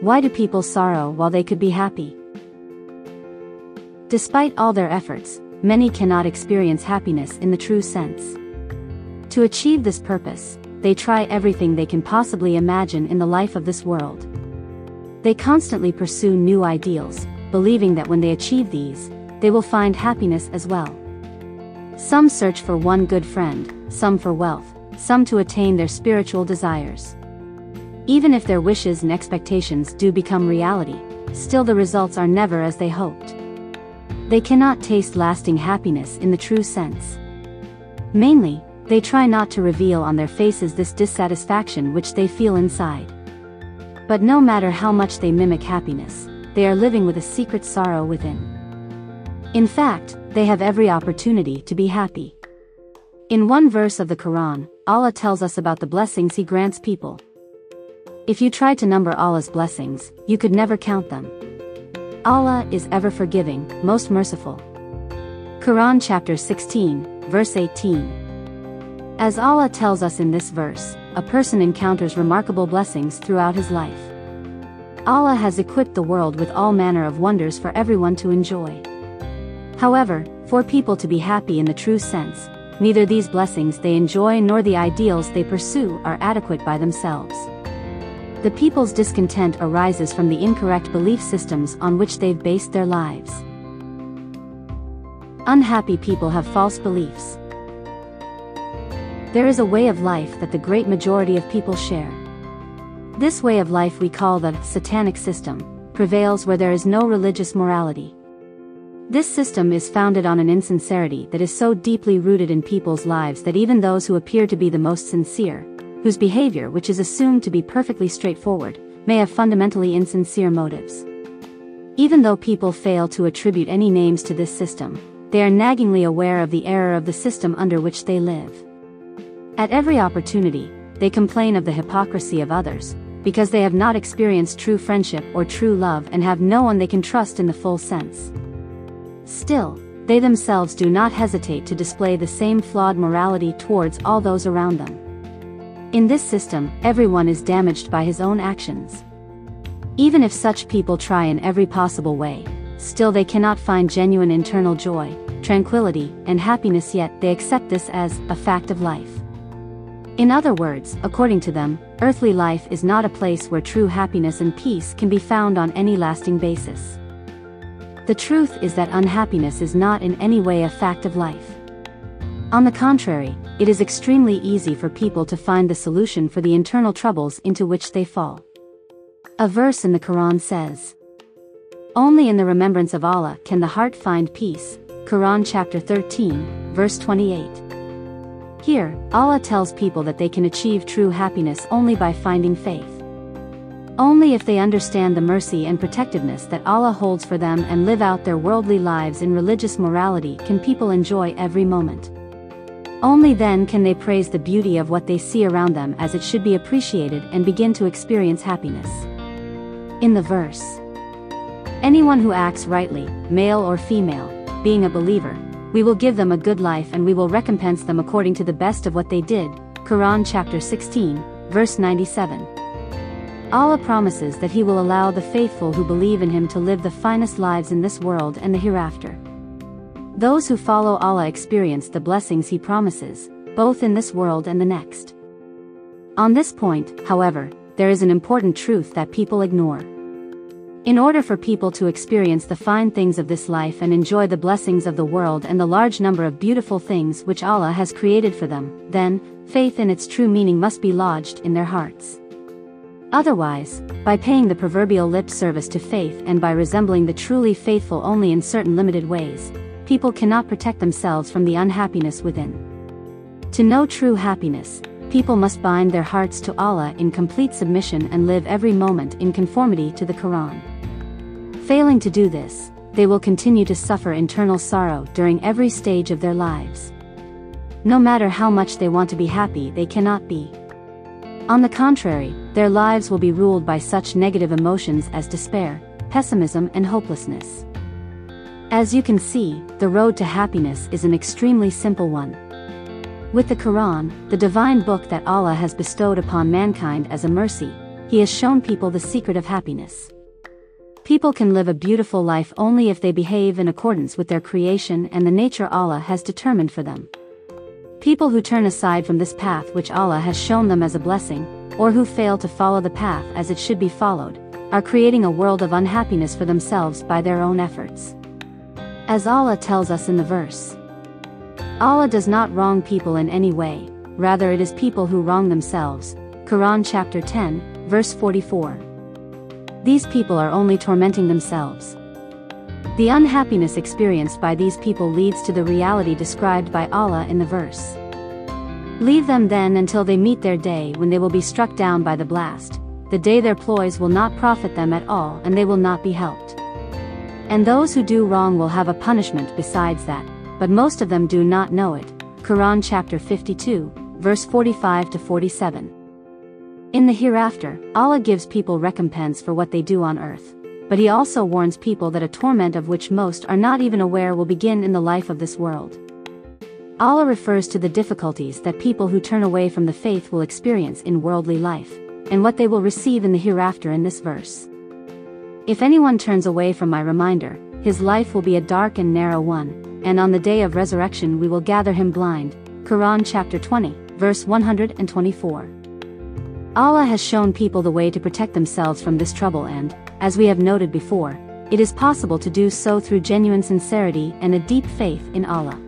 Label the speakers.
Speaker 1: Why do people sorrow while they could be happy? Despite all their efforts, many cannot experience happiness in the true sense. To achieve this purpose, they try everything they can possibly imagine in the life of this world. They constantly pursue new ideals, believing that when they achieve these, they will find happiness as well. Some search for one good friend, some for wealth, some to attain their spiritual desires. Even if their wishes and expectations do become reality, still the results are never as they hoped. They cannot taste lasting happiness in the true sense. Mainly, they try not to reveal on their faces this dissatisfaction which they feel inside. But no matter how much they mimic happiness, they are living with a secret sorrow within. In fact, they have every opportunity to be happy. In one verse of the Quran, Allah tells us about the blessings He grants people. If you tried to number Allah's blessings, you could never count them. Allah is ever forgiving, most merciful. Quran chapter 16, verse 18. As Allah tells us in this verse, a person encounters remarkable blessings throughout his life. Allah has equipped the world with all manner of wonders for everyone to enjoy. However, for people to be happy in the true sense, neither these blessings they enjoy nor the ideals they pursue are adequate by themselves. The people's discontent arises from the incorrect belief systems on which they've based their lives. Unhappy people have false beliefs. There is a way of life that the great majority of people share. This way of life we call the satanic system, prevails where there is no religious morality. This system is founded on an insincerity that is so deeply rooted in people's lives that even those who appear to be the most sincere, whose behavior which is assumed to be perfectly straightforward, may have fundamentally insincere motives. Even though people fail to attribute any names to this system, they are naggingly aware of the error of the system under which they live. At every opportunity, they complain of the hypocrisy of others, because they have not experienced true friendship or true love and have no one they can trust in the full sense. Still, they themselves do not hesitate to display the same flawed morality towards all those around them. In this system, everyone is damaged by his own actions. Even if such people try in every possible way, still they cannot find genuine internal joy, tranquility, and happiness yet they accept this as a fact of life. In other words, according to them, earthly life is not a place where true happiness and peace can be found on any lasting basis. The truth is that unhappiness is not in any way a fact of life. On the contrary, it is extremely easy for people to find the solution for the internal troubles into which they fall. A verse in the Quran says, Only in the remembrance of Allah can the heart find peace, Quran chapter 13, verse 28. Here, Allah tells people that they can achieve true happiness only by finding faith. Only if they understand the mercy and protectiveness that Allah holds for them and live out their worldly lives in religious morality can people enjoy every moment. Only then can they praise the beauty of what they see around them as it should be appreciated and begin to experience happiness. In the verse, Anyone who acts rightly, male or female, being a believer, we will give them a good life and we will recompense them according to the best of what they did. Quran chapter 16, verse 97. Allah promises that He will allow the faithful who believe in Him to live the finest lives in this world and the hereafter. Those who follow Allah experience the blessings He promises, both in this world and the next. On this point, however, there is an important truth that people ignore. In order for people to experience the fine things of this life and enjoy the blessings of the world and the large number of beautiful things which Allah has created for them, then, faith in its true meaning must be lodged in their hearts. Otherwise, by paying the proverbial lip service to faith and by resembling the truly faithful only in certain limited ways, people cannot protect themselves from the unhappiness within. To know true happiness, people must bind their hearts to Allah in complete submission and live every moment in conformity to the Quran. Failing to do this, they will continue to suffer internal sorrow during every stage of their lives. No matter how much they want to be happy, they cannot be. On the contrary, their lives will be ruled by such negative emotions as despair, pessimism, and hopelessness. As you can see, the road to happiness is an extremely simple one. With the Quran, the divine book that Allah has bestowed upon mankind as a mercy, He has shown people the secret of happiness. People can live a beautiful life only if they behave in accordance with their creation and the nature Allah has determined for them. People who turn aside from this path which Allah has shown them as a blessing, or who fail to follow the path as it should be followed, are creating a world of unhappiness for themselves by their own efforts. As Allah tells us in the verse, Allah does not wrong people in any way, rather it is people who wrong themselves. Quran chapter 10, verse 44. These people are only tormenting themselves. The unhappiness experienced by these people leads to the reality described by Allah in the verse. Leave them then until they meet their day when they will be struck down by the blast, the day their ploys will not profit them at all and they will not be helped. And those who do wrong will have a punishment besides that, but most of them do not know it. Quran chapter 52, verse 45 to 47. In the hereafter, Allah gives people recompense for what they do on earth. But he also warns people that a torment of which most are not even aware will begin in the life of this world. Allah refers to the difficulties that people who turn away from the faith will experience in worldly life, and what they will receive in the hereafter in this verse. If anyone turns away from my reminder, his life will be a dark and narrow one, and on the day of resurrection we will gather him blind. Quran chapter 20, verse 124. Allah has shown people the way to protect themselves from this trouble and, as we have noted before, it is possible to do so through genuine sincerity and a deep faith in Allah.